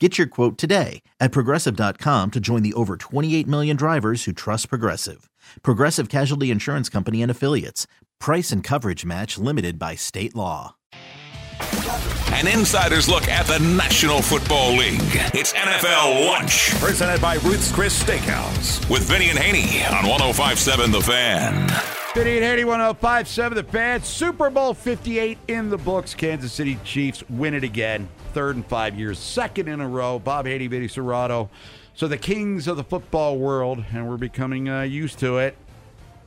Get your quote today at progressive.com to join the over 28 million drivers who trust Progressive. Progressive Casualty Insurance Company and Affiliates. Price and coverage match limited by state law. An insider's look at the National Football League. It's NFL Lunch. Presented by Ruth's Chris Steakhouse. With Vinny and Haney on 1057 The Fan. Vinny and Haney 1057 The Fan. Super Bowl 58 in the books. Kansas City Chiefs win it again third in five years, second in a row. Bob Haney, Vinny Cerrato. So the kings of the football world, and we're becoming uh, used to it.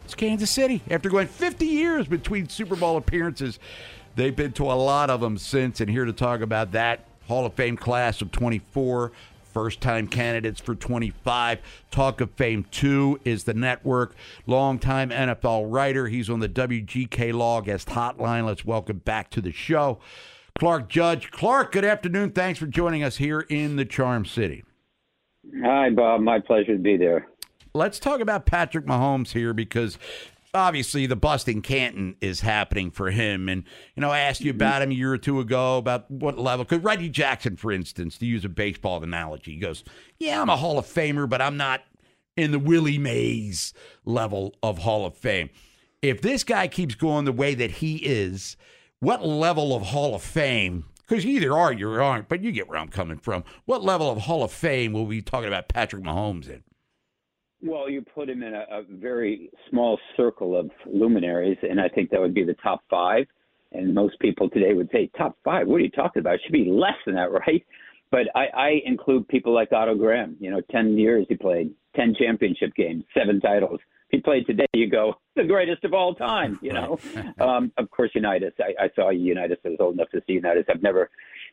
It's Kansas City. After going 50 years between Super Bowl appearances, they've been to a lot of them since. And here to talk about that Hall of Fame class of 24, first time candidates for 25. Talk of Fame 2 is the network. Longtime NFL writer. He's on the WGK Law Guest Hotline. Let's welcome back to the show. Clark Judge. Clark, good afternoon. Thanks for joining us here in the Charm City. Hi, Bob. My pleasure to be there. Let's talk about Patrick Mahomes here because obviously the busting Canton is happening for him. And, you know, I asked you about him a year or two ago about what level. Because Reggie Jackson, for instance, to use a baseball analogy, he goes, Yeah, I'm a Hall of Famer, but I'm not in the Willie Mays level of Hall of Fame. If this guy keeps going the way that he is, what level of Hall of Fame? Because you either are or you aren't, but you get where I'm coming from. What level of Hall of Fame will we be talking about Patrick Mahomes in? Well, you put him in a, a very small circle of luminaries, and I think that would be the top five. And most people today would say, top five? What are you talking about? It should be less than that, right? But I, I include people like Otto Graham. You know, 10 years he played, 10 championship games, seven titles he played today, you go, the greatest of all time, you know. um, of course, Unitas. I, I saw Unitas. I was old enough to see Unitas. I've never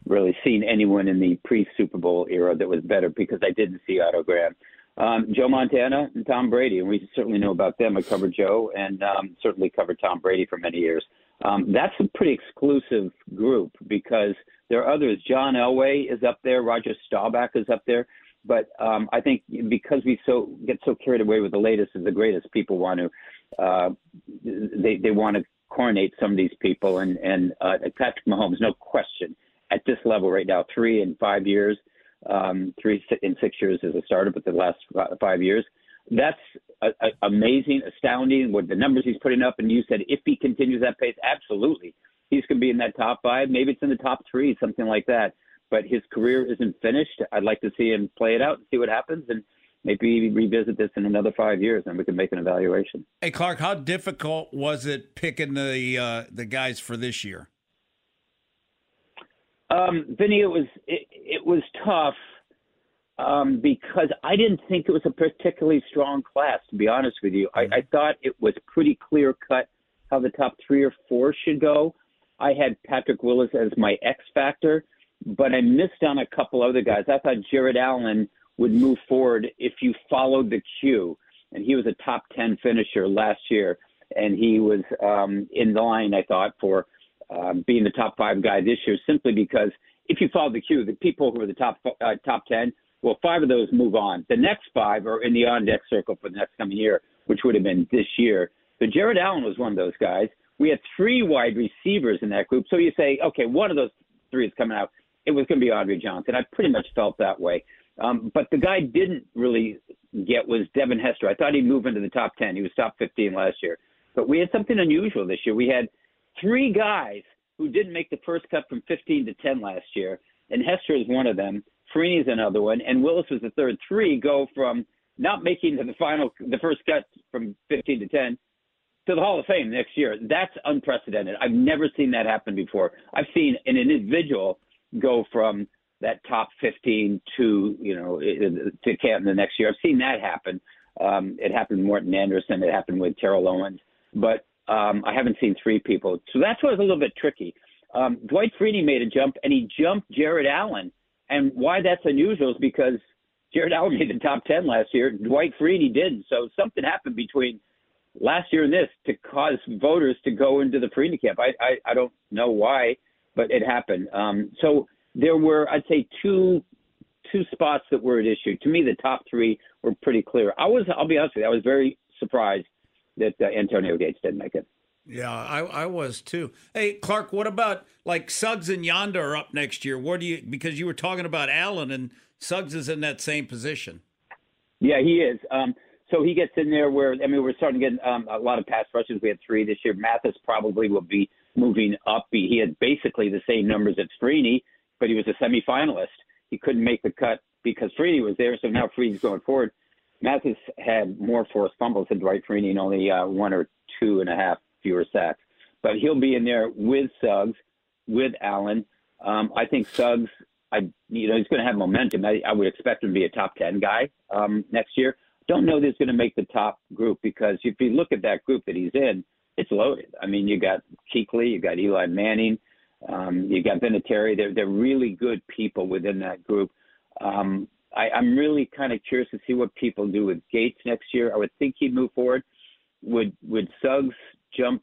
really seen anyone in the pre Super Bowl era that was better because I didn't see Otto Graham. Um, Joe Montana and Tom Brady, and we certainly know about them. I covered Joe and um, certainly covered Tom Brady for many years. Um, that's a pretty exclusive group because there are others. John Elway is up there. Roger Staubach is up there. But um, I think because we so get so carried away with the latest and the greatest, people want to uh, they they want to coronate some of these people. And and uh, Patrick Mahomes, no question, at this level right now, three and five years, um, three in six years as a starter, but the last five years, that's a, a, amazing, astounding. What the numbers he's putting up, and you said if he continues that pace, absolutely, he's going to be in that top five. Maybe it's in the top three, something like that but his career isn't finished. I'd like to see him play it out and see what happens, and maybe revisit this in another five years, and we can make an evaluation. Hey, Clark, how difficult was it picking the uh, the guys for this year? Um, Vinny, it was it, it was tough um, because I didn't think it was a particularly strong class. To be honest with you, I, I thought it was pretty clear cut how the top three or four should go. I had Patrick Willis as my X factor but I missed on a couple other guys. I thought Jared Allen would move forward if you followed the cue, and he was a top 10 finisher last year, and he was um, in the line, I thought, for um, being the top five guy this year, simply because if you follow the cue, the people who are the top uh, top 10, well, five of those move on. The next five are in the on deck circle for the next coming year, which would have been this year. But Jared Allen was one of those guys. We had three wide receivers in that group. So you say, okay, one of those three is coming out it was going to be Andre Johnson. I pretty much felt that way. Um, but the guy didn't really get was Devin Hester. I thought he'd move into the top 10. He was top 15 last year. But we had something unusual this year. We had three guys who didn't make the first cut from 15 to 10 last year, and Hester is one of them. Freeney's another one, and Willis was the third. Three go from not making the final, the first cut from 15 to 10 to the Hall of Fame next year. That's unprecedented. I've never seen that happen before. I've seen an individual go from that top 15 to you know to Canton the next year. I've seen that happen. Um, it happened with Morten Andersen. It happened with Terrell Owens, but um, I haven't seen three people. So that's why a little bit tricky. Um, Dwight Freeney made a jump, and he jumped Jared Allen. And why that's unusual is because Jared Allen made the top 10 last year. Dwight Freeney didn't. So something happened between last year and this to cause voters to go into the Freeney camp. I, I, I don't know why, but it happened. Um, so there were, I'd say, two two spots that were at issue. To me, the top three were pretty clear. I was, I'll be honest with you, I was very surprised that uh, Antonio Gates didn't make it. Yeah, I, I was too. Hey, Clark, what about like Suggs and Yanda are up next year? What do you because you were talking about Allen and Suggs is in that same position. Yeah, he is. Um, so he gets in there where I mean we're starting to get um, a lot of pass rushes. We had three this year. Mathis probably will be moving up. He, he had basically the same numbers as Freeney, but he was a semifinalist. He couldn't make the cut because Freeney was there. So now Freeney's going forward. Mathis had more forced fumbles than Dwight Freeney and only uh, one or two and a half fewer sacks. But he'll be in there with Suggs, with Allen. Um, I think Suggs, I you know, he's going to have momentum. I, I would expect him to be a top ten guy um, next year. Don't know that he's going to make the top group because if you look at that group that he's in, it's loaded. I mean, you got Kuechly, you got Eli Manning, um, you got Vinatieri. They're they're really good people within that group. Um, I, I'm really kind of curious to see what people do with Gates next year. I would think he'd move forward. Would would Suggs jump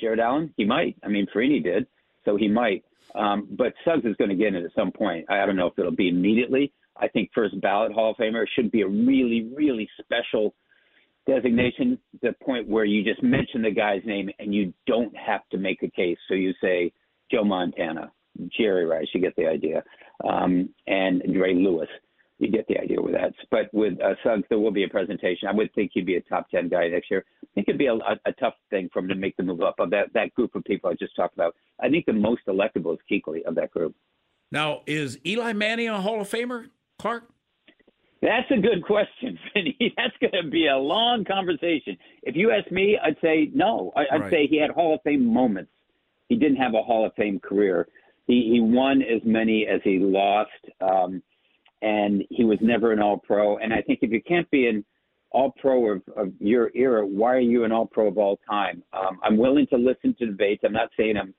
Jared Allen? He might. I mean, Freeney did, so he might. Um, but Suggs is going to get it at some point. I, I don't know if it'll be immediately. I think first ballot Hall of Famer should be a really, really special designation. The point where you just mention the guy's name and you don't have to make a case. So you say Joe Montana, Jerry Rice. You get the idea, um, and Ray Lewis you get the idea with that. But with uh, Suggs, there will be a presentation. I would think he'd be a top 10 guy next year. I think it'd be a, a, a tough thing for him to make the move up of that, that group of people I just talked about. I think the most electable is Kuechly of that group. Now, is Eli Manning a Hall of Famer, Clark? That's a good question, Vinny. That's going to be a long conversation. If you ask me, I'd say no. I, would right. say he had Hall of Fame moments. He didn't have a Hall of Fame career. He, he won as many as he lost. Um, and he was never an All Pro. And I think if you can't be an All Pro of, of your era, why are you an All Pro of all time? Um, I'm willing to listen to debates. I'm not saying I'm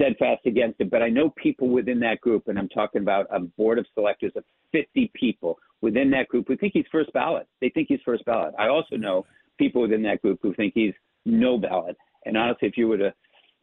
steadfast against it, but I know people within that group, and I'm talking about a board of selectors of 50 people within that group who think he's first ballot. They think he's first ballot. I also know people within that group who think he's no ballot. And honestly, if you were to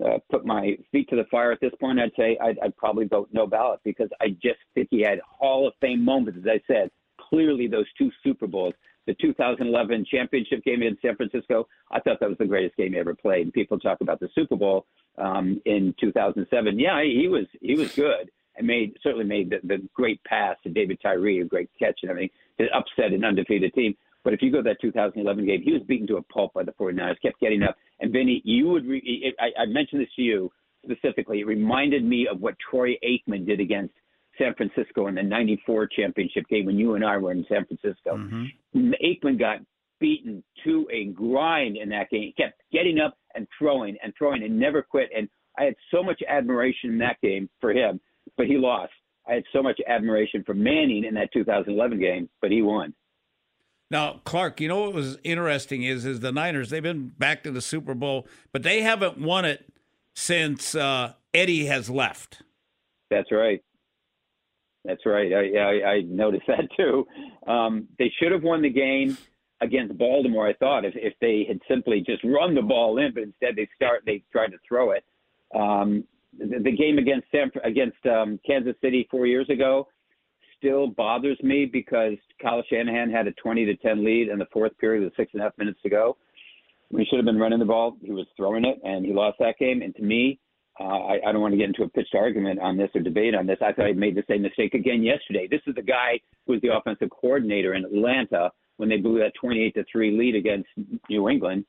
uh, put my feet to the fire at this point, I'd say I'd, I'd probably vote no ballot because I just think he had Hall of Fame moments. As I said, clearly those two Super Bowls, the 2011 championship game in San Francisco, I thought that was the greatest game ever played. People talk about the Super Bowl um, in 2007. Yeah, he was he was good and made certainly made the, the great pass to David Tyree, a great catch and everything to upset an undefeated team. But if you go to that 2011 game, he was beaten to a pulp by the 49ers, kept getting up. And Vinny, you would, re- I, I mentioned this to you specifically. It reminded me of what Troy Aikman did against San Francisco in the 94 championship game when you and I were in San Francisco. Mm-hmm. Aikman got beaten to a grind in that game. He kept getting up and throwing and throwing and never quit. And I had so much admiration in that game for him, but he lost. I had so much admiration for Manning in that 2011 game, but he won. Now, Clark, you know what was interesting is is the Niners they've been back to the Super Bowl, but they haven't won it since uh, Eddie has left. That's right. That's right. I, I, I noticed that too. Um, they should have won the game against Baltimore. I thought if if they had simply just run the ball in, but instead they start they tried to throw it. Um, the, the game against San, against um, Kansas City four years ago still bothers me because Kyle Shanahan had a 20 to 10 lead in the fourth period with six and a half minutes to go. We should have been running the ball. He was throwing it, and he lost that game. And to me, uh, I, I don't want to get into a pitched argument on this or debate on this. I thought he made the same mistake again yesterday. This is the guy who was the offensive coordinator in Atlanta when they blew that 28 to three lead against New England,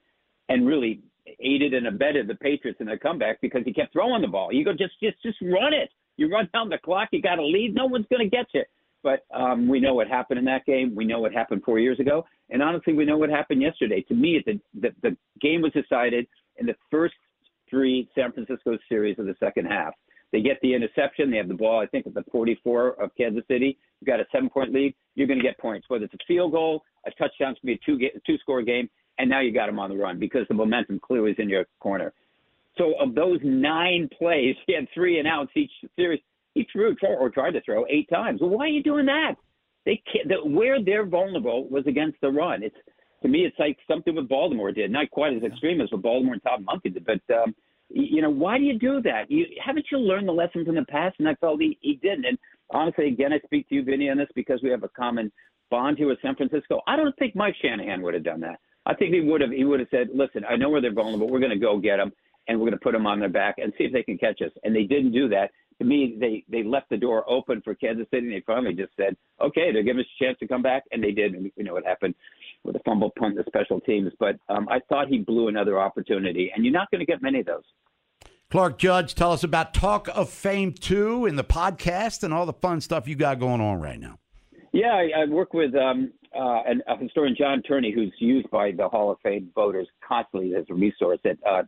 and really aided and abetted the Patriots in their comeback because he kept throwing the ball. You go just just just run it. You run down the clock. You got a lead. No one's going to get you. but um, we know what happened in that game. We know what happened four years ago, and honestly, we know what happened yesterday. To me, the the, the game was decided in the first three San Francisco series of the second half. They get the interception. They have the ball, I think, at the 44 of Kansas City. You've got a seven point lead. You're going to get points, whether it's a field goal, a touchdown, it's going to be a two, two score game, and now you got them on the run because the momentum clearly is in your corner. So of those nine plays, he had three and outs each series. He threw or tried to throw eight times. Well, why are you doing that? They can't, the, where they're vulnerable was against the run. It's to me, it's like something what Baltimore did. Not quite as extreme as what Baltimore and Todd Monken did, but um, you know, why do you do that? You haven't you learned the lesson from the past? And I felt he, he didn't. And honestly, again, I speak to you, Vinny, on this because we have a common bond here with San Francisco. I don't think Mike Shanahan would have done that. I think he would have. He would have said, "Listen, I know where they're vulnerable. We're going to go get them, and we're going to put them on their back and see if they can catch us." And they didn't do that. To me, they they left the door open for Kansas City. and They finally just said, "Okay, they're giving us a chance to come back," and they did. And we know what happened with a fumble punt, the special teams. But um, I thought he blew another opportunity, and you're not going to get many of those. Clark Judge, tell us about Talk of Fame 2 and the podcast and all the fun stuff you got going on right now. Yeah, I, I work with um, uh, an, a historian, John Turney, who's used by the Hall of Fame voters constantly as a resource at uh,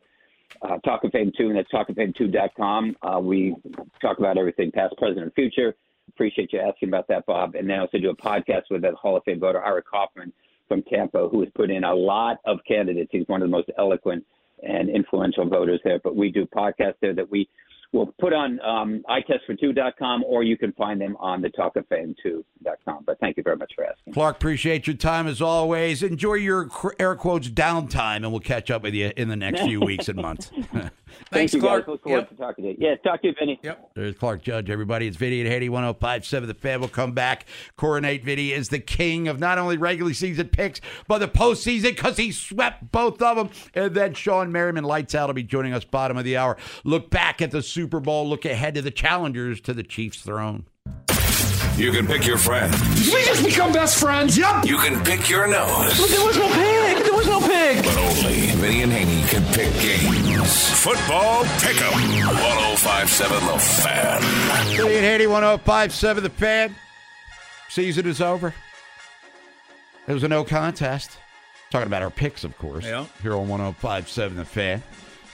uh, Talk of Fame 2, and that's talkoffame2.com. Uh, we talk about everything past, present, and future. Appreciate you asking about that, Bob. And then I also do a podcast with that Hall of Fame voter, Ira Kaufman from Tampa, who has put in a lot of candidates. He's one of the most eloquent – and influential voters there. But we do podcasts there that we will put on um, itestfor2.com or you can find them on the talkoffame2.com. But thank you very much for asking. Clark, appreciate your time as always. Enjoy your air quotes downtime, and we'll catch up with you in the next few weeks and months. Thanks, Thank you, Clark. Guys. Look forward yep. to talking to you. Yeah, talk to you, Vinny. Yep. There's Clark Judge, everybody. It's Vinny at Haney 1057. The fan will come back. Coronate Vinny is the king of not only regular season picks, but the postseason because he swept both of them. And then Shawne Merriman, lights out, will be joining us bottom of the hour. Look back at the Super Bowl, look ahead to the challengers to the Chiefs' throne. You can pick your friends. Did we just become best friends? Yep. You can pick your nose. But there was no pig. There was no pig. But only Vinny and Haney can pick games. Football Pick'em. 1057 The Fan. Vinny and Haney, 1057 The Fan. Season is over. It was a no contest. Talking about our picks, of course. Yeah. Here on 1057 The Fan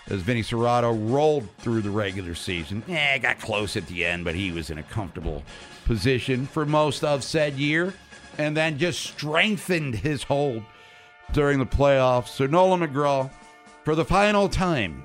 as Vinny Cerrato rolled through the regular season. Yeah, got close at the end, but he was in a comfortable position for most of said year and then just strengthened his hold during the playoffs. So Nolan McGraw, for the final time,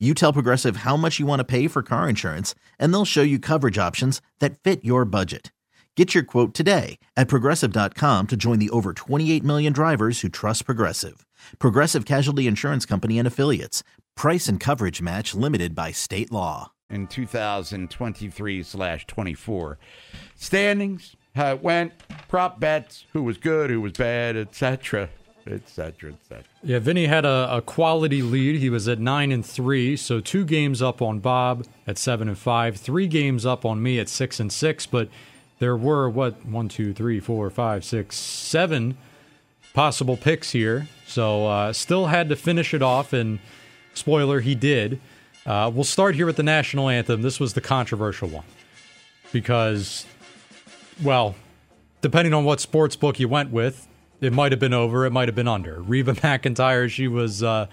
You tell Progressive how much you want to pay for car insurance, and they'll show you coverage options that fit your budget. Get your quote today at progressive.com to join the over 28 million drivers who trust Progressive. Progressive Casualty Insurance Company and Affiliates. Price and coverage match limited by state law. In 2023 slash 24. Standings, how it went, prop bets, who was good, who was bad, etc. Etc. etc. Yeah, Vinny had a, a quality lead. He was at nine and three, so two games up on Bob at seven and five, three games up on me at six and six, but there were what one, two, three, four, five, six, seven possible picks here. So uh, still had to finish it off, and Spoiler, he did. Uh, we'll start here with the national anthem. This was the controversial one because, well, depending on what sports book you went with, it might have been over, it might have been under. Reba McEntire, she was uh,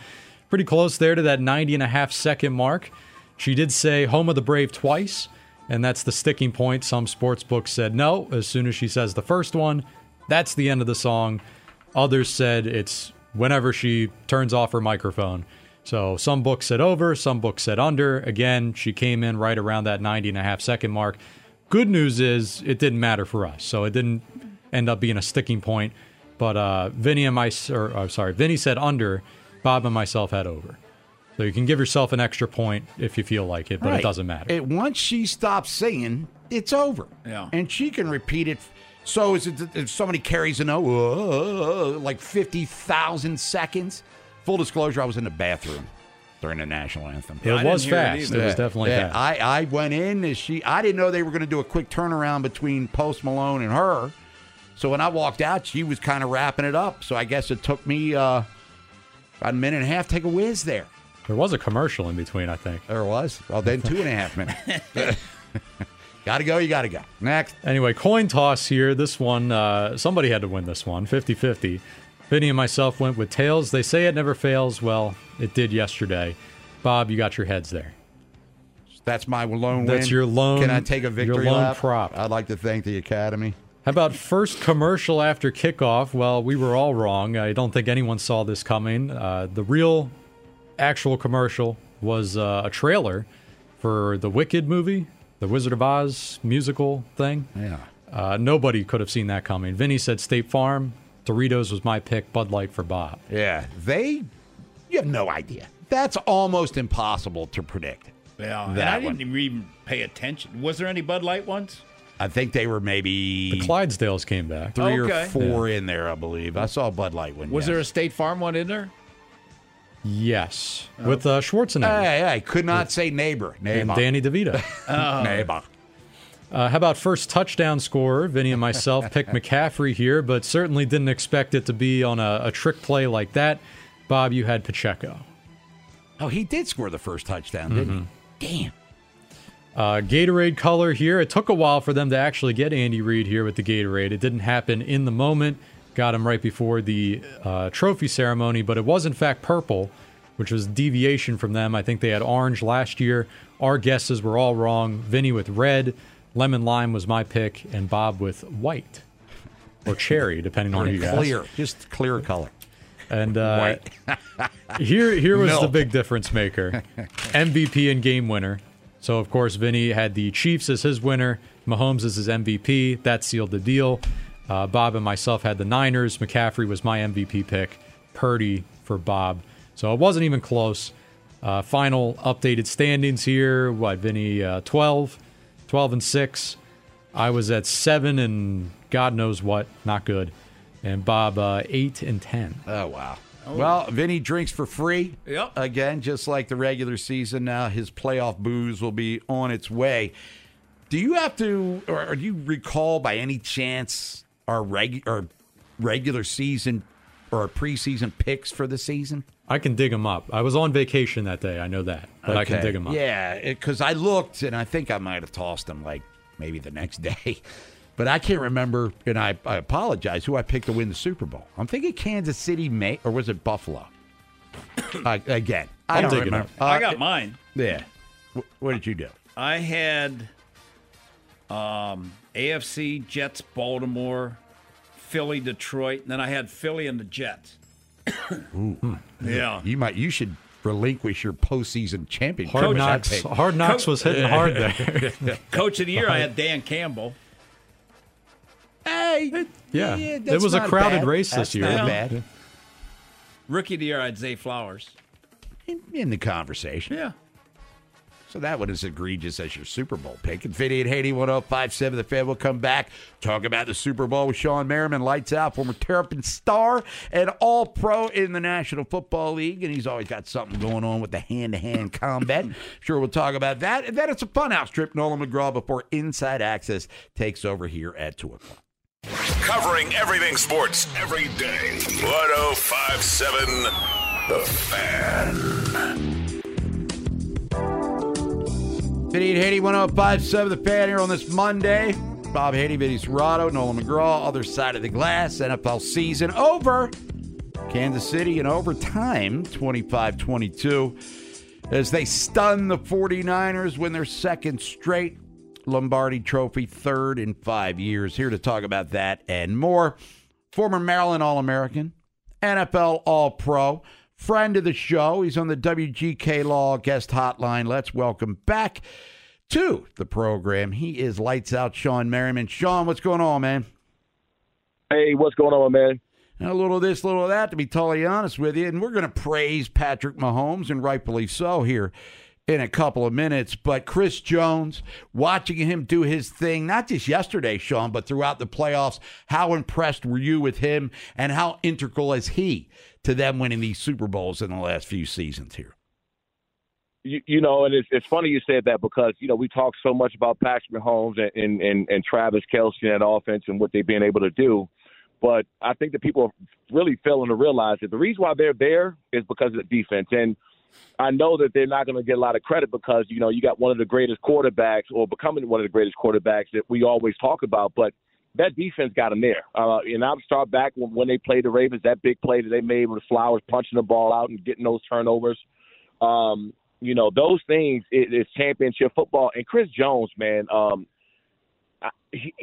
pretty close there to that 90 and a half second mark. She did say home of the brave twice, and that's the sticking point. Some sports books said no. As soon as she says the first one, that's the end of the song. Others said it's whenever she turns off her microphone. So some books said over, some books said under. Again, she came in right around that 90 and a half second mark. Good news is it didn't matter for us. So it didn't end up being a sticking point. But uh, Vinny and my, or uh, sorry, Vinny said under. Bob and myself had over. So you can give yourself an extra point if you feel like it, but Right. it doesn't matter. It, once she stops singing, it's over. Yeah. And she can repeat it. So is it if somebody carries an oh, uh, like 50,000 seconds? Full disclosure, I was in the bathroom during the national anthem. It I was didn't it fast. It, was definitely Yeah, fast. I, I went in as she I didn't know they were going to do a quick turnaround between Post Malone and her. So when I walked out, she was kind of wrapping it up. So I guess it took me uh, about a minute and a half to take a whiz there. there was a commercial in between, I think. There was. Well, then two and a half minutes. got to go, you got to go. Next. Anyway, coin toss here. This one, uh, somebody had to win this one 50 50. Vinny and myself went with tails. They say it never fails. Well, it did yesterday. Bob, you got your heads there. That's my lone That's win. your lone- Can I take a victory your lone lap? prop. I'd like to thank the Academy. How about first commercial after kickoff? Well, we were all wrong. I don't think anyone saw this coming. Uh, the real, actual commercial was uh, a trailer for the Wicked movie, the Wizard of Oz musical thing. Yeah. Uh, nobody could have seen that coming. Vinny said State Farm. Doritos was my pick. Bud Light for Bob. Yeah. They, you have no idea. That's almost impossible to predict. Yeah, and That I one. didn't even pay attention. Was there any Bud Light ones? I think they were maybe The Clydesdales came back. three Okay. or four in there, I believe. I saw Bud Light one. Was yes. there a State Farm one in there? Yes, with uh, Schwarzenegger Hey, hey, could not say neighbor. and Neighbor. Danny DeVito. Neighbor. Uh, how about first touchdown scorer? Vinny and myself picked McCaffrey here, but certainly didn't expect it to be on a, a trick play like that. Bob, you had Pacheco. Oh, he did score the first touchdown, didn't he? Damn. Uh, Gatorade color here. It took a while for them to actually get Andy Reid here with the Gatorade. It didn't happen in the moment. Got him right before the uh, trophy ceremony, but it was in fact purple, which was a deviation from them. I think they had orange last year. Our guesses were all wrong. Vinny with red, lemon lime was my pick, and Bob with white or cherry, depending on who you ask. Clear. Just clear color. And uh, here, here was the big difference maker. MVP and game winner. So of course, Vinny had the Chiefs as his winner. Mahomes as his MVP. That sealed the deal. Uh, Bob and myself had the Niners. McCaffrey was my MVP pick. Purdy for Bob. So it wasn't even close. Uh, final updated standings here. What Vinny? Uh, 12, 12 and six. I was at seven and God knows what. Not good. And Bob uh, eight and ten. Oh wow. Oh. Well, Vinny drinks for free. Yep. Again, just like the regular season. Now his playoff booze will be on its way. Do you have to, or, or do you recall by any chance our reg or regular season or our preseason picks for the season? I can dig them up. I was on vacation that day. I know that, but I can dig them up. Yeah, because I looked and I think I might have tossed them like maybe the next day. But I can't remember, and I, I apologize, who I picked to win the Super Bowl. I'm thinking Kansas City, may, or was it Buffalo? uh, again, I I'm don't digging remember. it. Uh, I got mine. Yeah. Wh- What did you do? I had um, AFC, Jets, Baltimore, Philly, Detroit, and then I had Philly and the Jets. Yeah. You might. You should relinquish your postseason championship. Hard Coach, knocks. pick. Hard knocks was hitting hard there. Coach of the year, I had Dan Campbell. Hey, Yeah. that's It was a crowded bad. race this year. Not Yeah. bad. Rookie of the year, I had Zay Flowers. In, in the conversation. Yeah. So that one is egregious as your Super Bowl pick. Infinity at Haney 1057. The fan will come back, talk about the Super Bowl with Shawne Merriman, lights out, former Terrapin star and all pro in the National Football League. And he's always got something going on with the hand to hand combat. Sure, we'll talk about that. And then it's a funhouse trip, Nolan McGraw, before Inside Access takes over here at 2 o'clock. Covering everything sports every day. 1057 The Fan. Vinny and Haney, 1057 The Fan here on this Monday. Bob Haney, Vinny Cerrato, Nolan McGraw, other side of the glass. NFL season over. Kansas City in overtime, 25 22 as they stun the 49ers win their second straight Lombardi Trophy, third in five years. Here to talk about that and more. Former Maryland All American, NFL All Pro, friend of the show. He's on the WGK Law guest hotline. Let's welcome back to the program. He is lights out Shawne Merriman. Sean, what's going on, man? Hey, what's going on, man? a little of this, a little of that, to be totally honest with you. And we're going to praise Patrick Mahomes, and rightfully so, here in a couple of minutes. But Chris Jones, watching him do his thing, not just yesterday, Sean, but throughout the playoffs, how impressed were you with him, and how integral is he to them winning these Super Bowls in the last few seasons here? You, you know, and it's, it's funny you said that because you know we talk so much about Patrick Mahomes and, and and and Travis Kelce and that offense and what they've been able to do, but I think that people are really failing to realize that the reason why they're there is because of the defense. And I know that they're not going to get a lot of credit because you know you got one of the greatest quarterbacks or becoming one of the greatest quarterbacks that we always talk about, but that defense got them there. Uh, and I'll start back when, when they played the Ravens, that big play that they made with Flowers punching the ball out and getting those turnovers. Um, you know, those things it, it's championship football. And Chris Jones, man, um,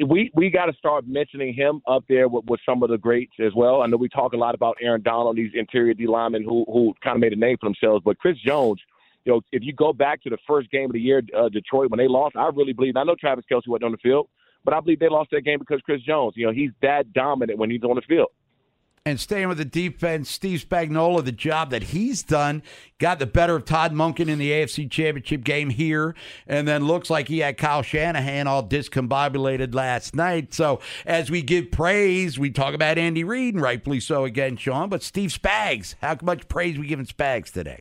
we we got to start mentioning him up there with, with some of the greats as well. I know we talk a lot about Aaron Donald, these interior D linemen who who kind of made a name for themselves, but Chris Jones. You know, if you go back to the first game of the year, uh, Detroit, when they lost, I really believe. I know Travis Kelce wasn't on the field, but I believe they lost that game because Chris Jones. You know, he's that dominant when he's on the field. And staying with the defense, Steve Spagnuolo, the job that he's done, got the better of Todd Monken in the AFC Championship game here, and then looks like he had Kyle Shanahan all discombobulated last night. So as we give praise, we talk about Andy Reid, and rightfully so again, Sean. But Steve Spags, how much praise we giving Spags today?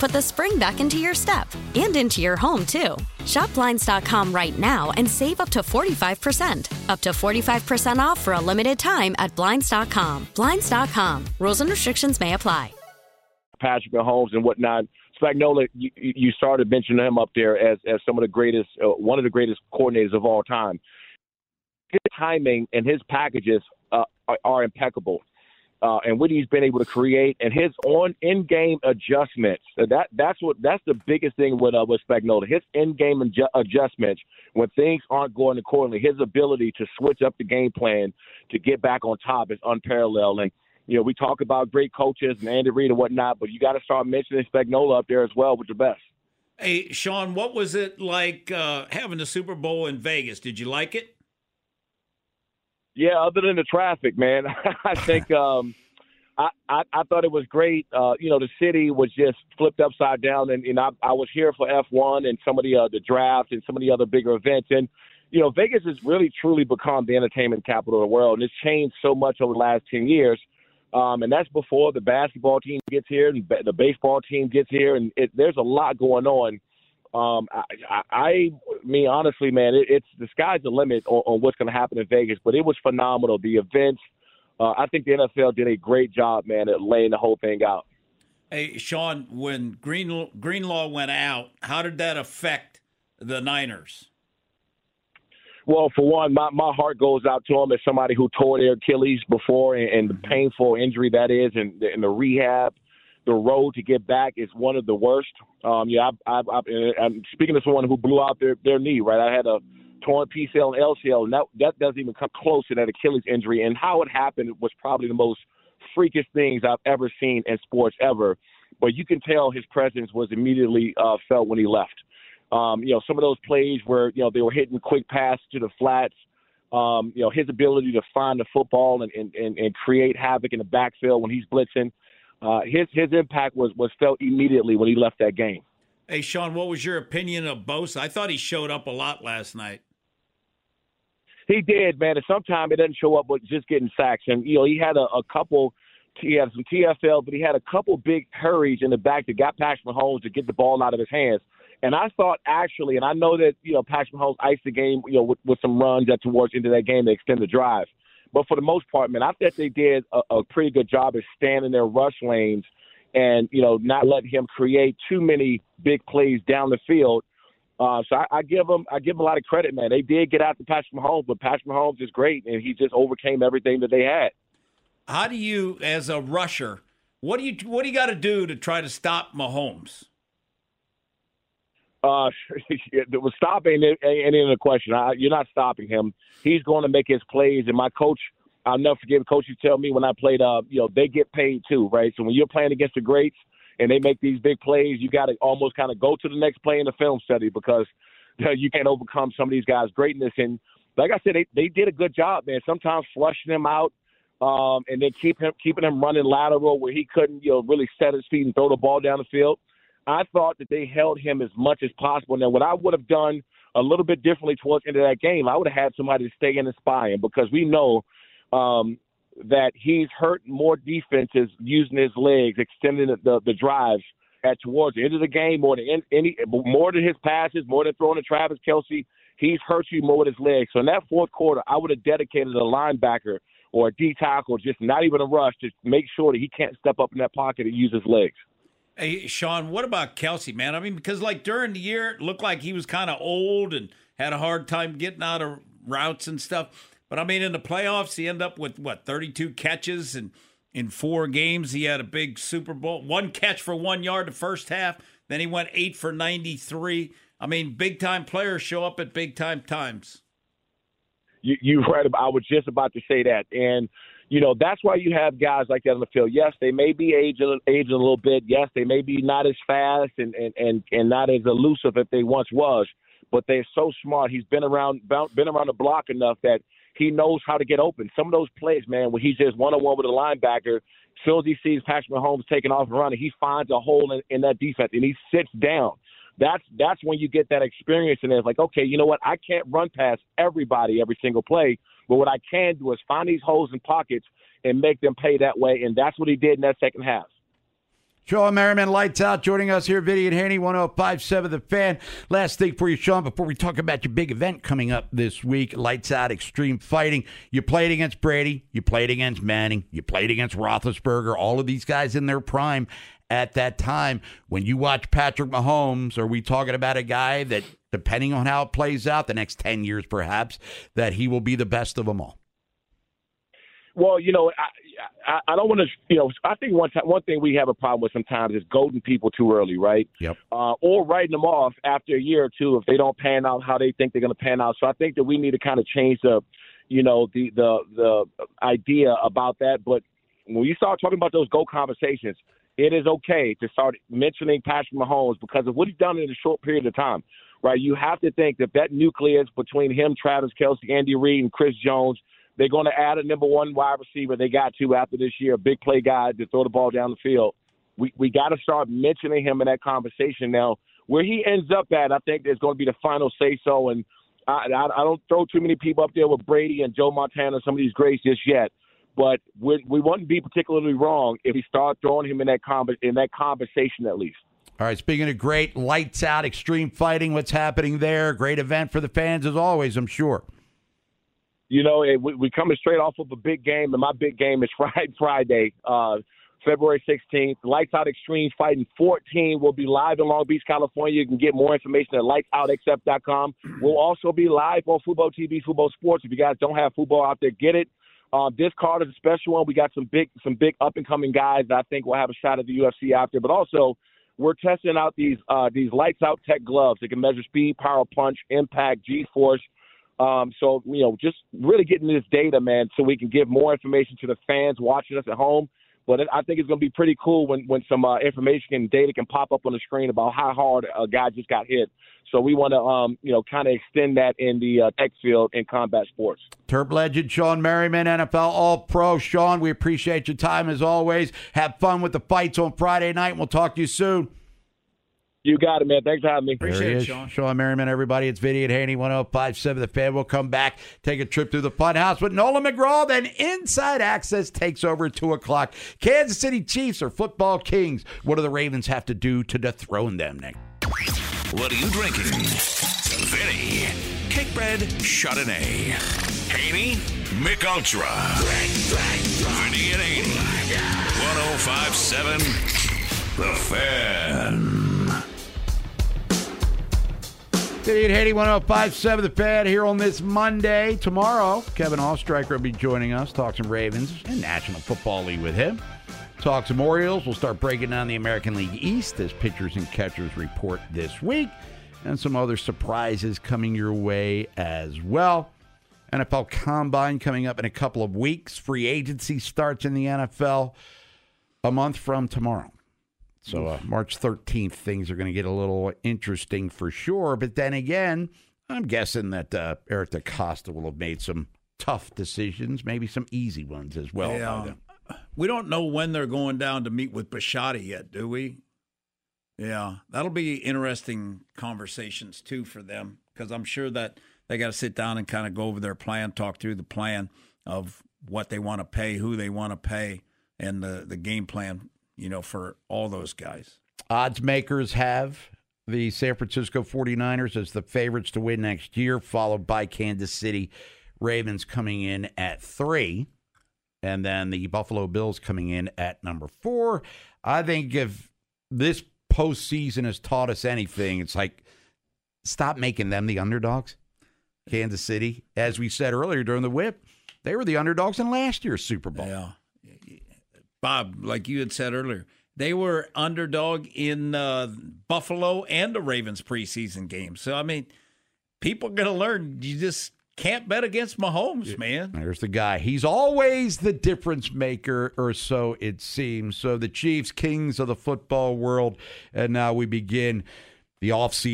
put the spring back into your step and into your home, too. Shop Blinds.com right now and save up to 45%. Up to 45% off for a limited time at Blinds.com. Blinds.com. Rules and restrictions may apply. Patrick Mahomes and whatnot. Spagnuolo, you, you started mentioning him up there as, as some of the greatest, uh, one of the greatest coordinators of all time. His timing and his packages uh, are, are impeccable uh, and what he's been able to create and his on in game adjustments. That that's what that's the biggest thing with uh, with Spagnuolo. His in game adju- adjustments when things aren't going accordingly. His ability to switch up the game plan to get back on top is unparalleled. And you know we talk about great coaches and Andy Reid and whatnot, but you got to start mentioning Spagnuolo up there as well with the best. Hey, Sean, what was it like uh, having the Super Bowl in Vegas? Did you like it? Yeah, other than the traffic, man, I think um, I, I, I thought it was great. Uh, you know, the city was just flipped upside down, and, and I, I was here for F1 and some of the uh, the draft and some of the other bigger events. And you know, Vegas has really truly become the entertainment capital of the world, and it's changed so much over the last ten years. Um, and that's before the basketball team gets here and the baseball team gets here, and it, there's a lot going on. Um, I, I, I mean, honestly, man, it, it's the sky's the limit on, on what's going to happen in Vegas. But it was phenomenal. The events, uh, I think the NFL did a great job, man, at laying the whole thing out. Hey, Sean, when Green Greenlaw went out, how did that affect the Niners? Well, for one, my, my heart goes out to them as somebody who tore their Achilles before and, and the painful injury that is and, and the rehab. The road to get back is one of the worst. Um, yeah, I, I, I, I'm speaking to someone who blew out their, their knee, right? I had a torn PCL and LCL, and that, that doesn't even come close to that Achilles injury. And how it happened was probably the most freakish things I've ever seen in sports ever. But you can tell his presence was immediately uh, felt when he left. Um, you know, some of those plays where you know they were hitting quick pass to the flats. Um, you know, his ability to find the football and, and, and, and create havoc in the backfield when he's blitzing. Uh, his his impact was was felt immediately when he left that game. Hey, Sean, what was your opinion of Bosa? I thought he showed up a lot last night. He did, man. And sometimes it doesn't show up with just getting sacks. And you know, he had a, a couple. He had some TFL, but he had a couple big hurries in the back that got Patrick Mahomes to get the ball out of his hands. And I thought actually, and I know that you know Patrick Mahomes iced the game, you know, with, with some runs that towards into that game to extend the drive. But for the most part, man, I think they did a, a pretty good job of staying in their rush lanes and you know not letting him create too many big plays down the field. Uh, so I, I give them I give them a lot of credit, man. They did get out to Patrick Mahomes, but Patrick Mahomes is great, and he just overcame everything that they had. How do you, as a rusher, what do you what do you got to do to try to stop Mahomes? Uh, was stopping ain't even a question. I, you're not stopping him. He's going to make his plays. And my coach, I'll never forget. Coach you tell me when I played. Uh, you know, they get paid too, right? So when you're playing against the greats and they make these big plays, you got to almost kind of go to the next play in the film study because you can't overcome some of these guys' greatness. And like I said, they they did a good job, man. Sometimes flushing him out. Um, and then keep him keeping him running lateral where he couldn't, you know, really set his feet and throw the ball down the field. I thought that they held him as much as possible. Now, what I would have done a little bit differently towards the end of that game, I would have had somebody to stay in and spy him because we know um, that he's hurt more defenses using his legs, extending the, the, the drives at towards the end of the game more than any more than his passes, more than throwing to Travis Kelce. He's hurt you more with his legs. So in that fourth quarter, I would have dedicated a linebacker or a D tackle, just not even a rush, to make sure that he can't step up in that pocket and use his legs. Hey, Sean, what about Kelce, man? I mean, because like during the year, it looked like he was kind of old and had a hard time getting out of routes and stuff. But I mean, in the playoffs, he ended up with what 32 catches and in four games, he had a big Super Bowl, one catch for one yard the first half. Then he went eight for 93. I mean, big time players show up at big time times. You, you've read. I was just about to say that, and you know, that's why you have guys like that on the field. Yes, they may be aging, aging a little bit. Yes, they may be not as fast and, and, and, and not as elusive as they once was, but they're so smart. He's been around been around the block enough that he knows how to get open. Some of those plays, man, where he's just one on one with a linebacker, as soon as he sees Patrick Mahomes taking off and running, he finds a hole in, in that defense and he sits down. That's that's when you get that experience and it's like, okay, you know what? I can't run past everybody every single play, but what I can do is find these holes and pockets and make them pay that way. And that's what he did in that second half. Shawne Merriman, lights out, joining us here, Vinny and Haney, 1057 The Fan. Last thing for you, Sean, before we talk about your big event coming up this week, Lights Out Extreme Fighting. You played against Brady, you played against Manning, you played against Roethlisberger, all of these guys in their prime at that time. When you watch Patrick Mahomes, are we talking about a guy that depending on how it plays out the next 10 years, perhaps, that he will be the best of them all? Well, you know, I, I, I don't want to, you know, I think one time, one thing we have a problem with sometimes is goading people too early, right? Yep. Uh, or writing them off after a year or two if they don't pan out how they think they're going to pan out. So I think that we need to kind of change the, you know, the the the idea about that. But when you start talking about those go conversations, it is okay to start mentioning Patrick Mahomes because of what he's done in a short period of time right? You have to think that that nucleus between him, Travis Kelce, Andy Reid, and Chris Jones, They're going to add a number one wide receiver. They got to after this year, a big play guy to throw the ball down the field. We we got to start mentioning him in that conversation now. Where he ends up at, I think there's going to be the final say so. And I, I, I don't throw too many people up there with Brady and Joe Montana, some of these greats just yet. But we, we wouldn't be particularly wrong if we start throwing him in that con- in that conversation at least. All right, speaking of great, lights out, extreme fighting, what's happening there? Great event for the fans as always, I'm sure. You know, it, we, we coming straight off of a big game, and my big game is Friday, Friday uh, February 16th. Lights Out Extreme Fighting 14 will be live in Long Beach, California. You can get more information at lightsoutxf.com. We'll also be live on Fubo TV, Fubo Sports. If you guys don't have Fubo out there, get it. Uh, this card is a special one. We got some big, some big up and coming guys that I think will have a shot at the UFC after. But also, we're testing out these uh, these lights out tech gloves. They can measure speed, power, punch, impact, G force. Um, so you know, just really getting this data, man, so we can give more information to the fans watching us at home but I think it's going to be pretty cool when when some uh, information and data can pop up on the screen about how hard a guy just got hit. So we want to, um, you know, kind of extend that in the uh, tech field in combat sports. Terp legend Shawne Merriman, NFL All Pro. Shawne, we appreciate your time as always. Have fun with the fights on Friday night. And we'll talk to you soon. You got it, man. Thanks for having me. Appreciate it, Shawne. Shawne Merriman, everybody. It's Vinny and Haney, 1057 The Fan. We'll come back, take a trip through the fun house with Nolan McGraw. Then Inside Access takes over at 2 o'clock. Kansas City Chiefs are football kings. What do the Ravens have to do to dethrone them, Nick? What are you drinking? Vinny. Cakebread Chardonnay. Haney. Mich Ultra. Vinny and Haney. 1057 The Fan. Vinny and Haney, 1057 The Fan here on this Monday. Tomorrow, Kevin Oestreicher will be joining us, talk some Ravens and National Football League with him. Talk some Orioles. We'll start breaking down the American League East as pitchers and catchers report this week, and some other surprises coming your way as well. NFL Combine coming up in a couple of weeks. Free agency starts in the NFL a month from tomorrow. So uh, March 13th, things are going to get a little interesting for sure. But then again, I'm guessing that uh, Eric DeCosta will have made some tough decisions, maybe some easy ones as well. Yeah. We don't know when they're going down to meet with Bisciotti yet, do we? Yeah, that'll be interesting conversations too for them because I'm sure that they got to sit down and kind of go over their plan, talk through the plan of what they want to pay, who they want to pay, and the the game plan, you know, for all those guys. Odds makers have the San Francisco 49ers as the favorites to win next year, followed by Kansas City Ravens coming in at three, and then the Buffalo Bills coming in at number four. I think if this postseason has taught us anything, it's like stop making them the underdogs. Kansas City, as we said earlier during the whip, they were the underdogs in last year's Super Bowl. Yeah. Bob, like you had said earlier, they were underdog in uh, Buffalo and the Ravens preseason game. So I mean, people are going to learn. You just can't bet against Mahomes, man. There's the guy. He's always the difference maker, or so it seems. So the Chiefs, kings of the football world. And now we begin the offseason.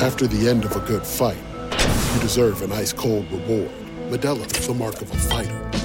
After the end of a good fight, you deserve an ice cold reward. Modelo is the mark of a fighter.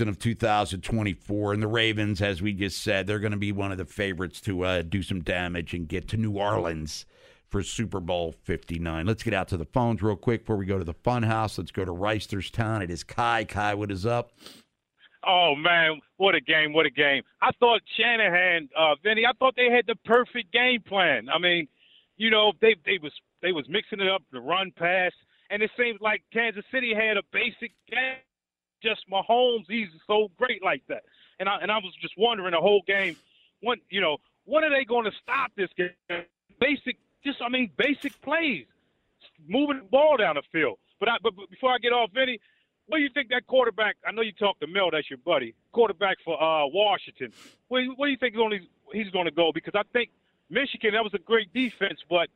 Season of 2024. And the Ravens, as we just said, they're going to be one of the favorites to uh, do some damage and get to New Orleans for Super Bowl 59. Let's get out to the phones real quick before we go to the fun house. Let's go to Reisterstown. It is Kai. Kai, what is up? Oh man, what a game! What a game! I thought Shanahan, uh, Vinny, I thought they had the perfect game plan. I mean, you know, they they was they was mixing it up, the run pass, and it seems like Kansas City had a basic game. Just Mahomes, he's so great like that. And I and I was just wondering the whole game, when you know, when are they going to stop this game? Basic, just I mean, basic plays, moving the ball down the field. But I, but before I get off, Vinny, what do you think that quarterback? I know you talked to Mel, that's your buddy. Quarterback for uh, Washington. What, where do you think only he's going to go? Because I think Michigan that was a great defense, but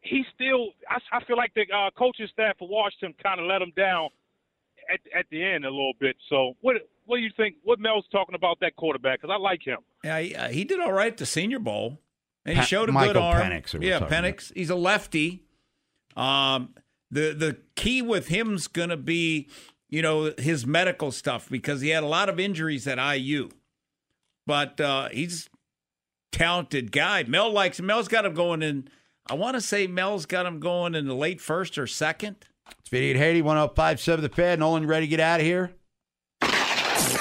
he still. I, I feel like the uh, coaching staff for Washington kind of let him down at at the end a little bit. So what what do you think? What Mel's talking about that quarterback? Because I like him. Yeah, he, uh, he did all right at the Senior Bowl, and he Pa- showed a Michael good arm. Penix, yeah, talking Penix. He's a lefty. Um, the the key with him's going to be, you know, his medical stuff because he had a lot of injuries at IU, but uh, he's talented guy. Mel likes. Mel's got him going in. I want to say Mel's got him going in the late first or second. It's Vinny and Haney, 1057 The Fan. Nolan, ready to get out of here?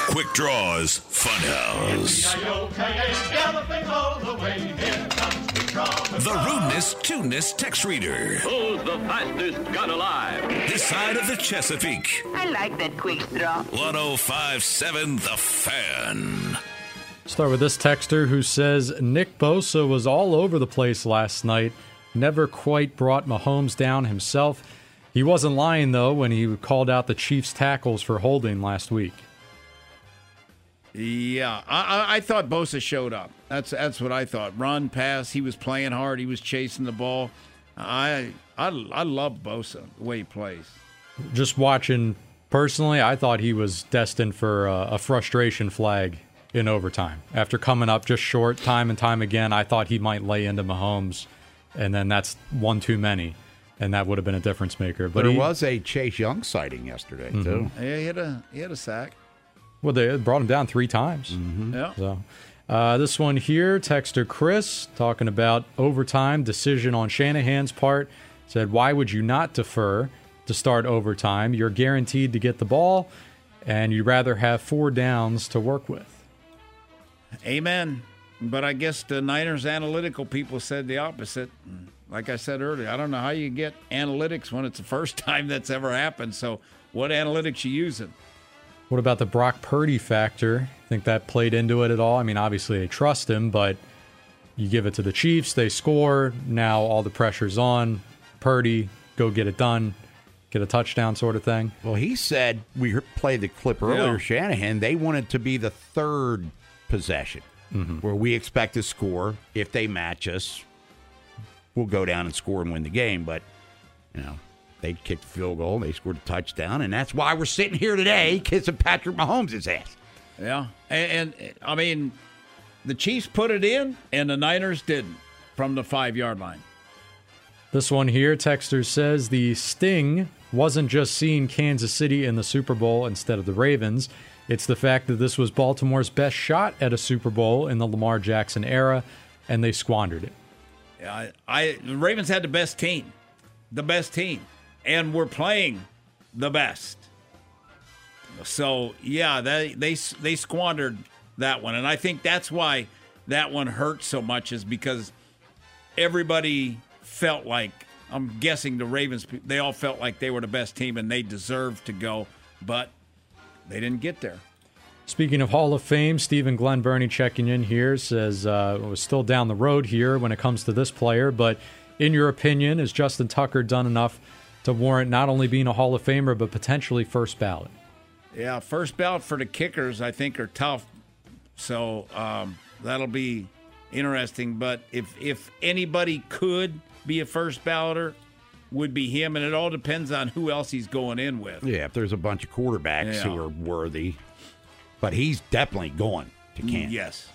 Quick Draws Funhouse. The rudeness, tuneness text reader. Who's the fastest gun alive? This side of the Chesapeake. I like that quick straw. 1057 The Fan. Start with this texter who says Nick Bosa was all over the place last night. Never quite brought Mahomes down himself. He wasn't lying though when he called out the Chiefs tackles for holding last week. Yeah, I, I, I thought Bosa showed up. That's that's what I thought. Run, pass. He was playing hard. He was chasing the ball. I I, I love Bosa the way he plays. Just watching personally, I thought he was destined for a, a frustration flag in overtime. After coming up just short time and time again, I thought he might lay into Mahomes, and then that's one too many, and that would have been a difference maker. But there he- was a Chase Young sighting yesterday, too. Yeah, he had a he had a sack. Well, they brought him down three times. Yeah. So, uh, this one here, texter Chris talking about overtime decision on Shanahan's part said, "Why would you not defer to start overtime? You're guaranteed to get the ball, and you'd rather have four downs to work with." Amen. But I guess the Niners analytical people said the opposite. Like I said earlier, I don't know how you get analytics when it's the first time that's ever happened. So, what analytics you using? What about the Brock Purdy factor? Think that played into it at all? I mean, obviously they trust him, but you give it to the Chiefs, they score. Now all the pressure's on Purdy. Go get it done, get a touchdown, sort of thing. Well, he said we heard- played the clip earlier. Yeah. Shanahan they wanted to be the third possession Mm-hmm. where we expect to score. If they match us, we'll go down and score and win the game. But you know, they kicked the field goal, they scored a touchdown, and that's why we're sitting here today kissing Patrick Mahomes' ass. Yeah, and, and I mean, the Chiefs put it in, and the Niners didn't from the five yard line. This one here, Texter says the sting wasn't just seeing Kansas City in the Super Bowl instead of the Ravens. It's the fact that this was Baltimore's best shot at a Super Bowl in the Lamar Jackson era, and they squandered it. I, I the Ravens had the best team, the best team, and we're playing the best. So yeah, they they they squandered that one, and I think that's why that one hurt so much is because everybody felt like I'm guessing the Ravens they all felt like they were the best team and they deserved to go, but they didn't get there. Speaking of Hall of Fame, Stephen Glenn Burney checking in here says uh, we're still down the road here when it comes to this player, but in your opinion, has Justin Tucker done enough to warrant not only being a Hall of Famer but potentially first ballot? Yeah, first ballot for the kickers, I think, are tough. So um, that'll be interesting. But if if anybody could be a first balloter, would be him, and it all depends on who else he's going in with. Yeah, if there's a bunch of quarterbacks Yeah. who are worthy, but he's definitely going to Canton. Yes.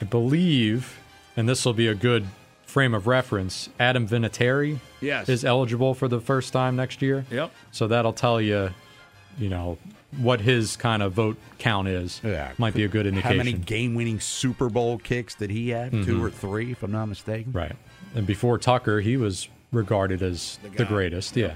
I believe, and this will be a good frame of reference, Adam Vinatieri Yes. is eligible for the first time next year. Yep. So that'll tell you, you know, what his kind of vote count is. Yeah. Might be a good indication. How many game-winning Super Bowl kicks did he have? Two Mhm. or three, if I'm not mistaken. Right. And before Tucker, he was regarded as the, guy. greatest. Yeah.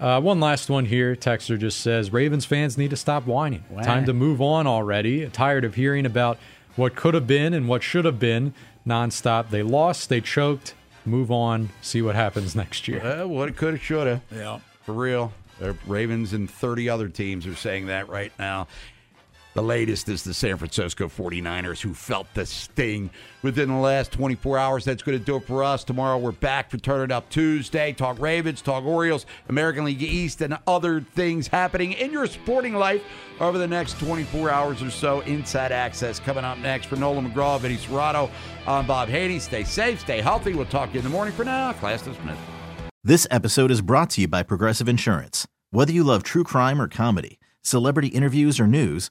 Uh, one last one here. Texter just says Ravens fans need to stop whining. Wow. Time to move on already. Tired of hearing about what could have been and what should have been nonstop. They lost, they choked. Move on, see what happens next year. Uh, what it could have, should have. Yeah. For real. The Ravens and 30 other teams are saying that right now. The latest is the San Francisco 49ers, who felt the sting within the last 24 hours. That's going to do it for us. Tomorrow, we're back for Turn It Up Tuesday. Talk Ravens, talk Orioles, American League East, and other things happening in your sporting life over the next 24 hours or so. Inside Access coming up next for Nolan McGraw, Vinny Cerrato. I'm Bob Haney. Stay safe, stay healthy. We'll talk to you in the morning. For now, class dismissed. This episode is brought to you by Progressive Insurance. Whether you love true crime or comedy, celebrity interviews or news,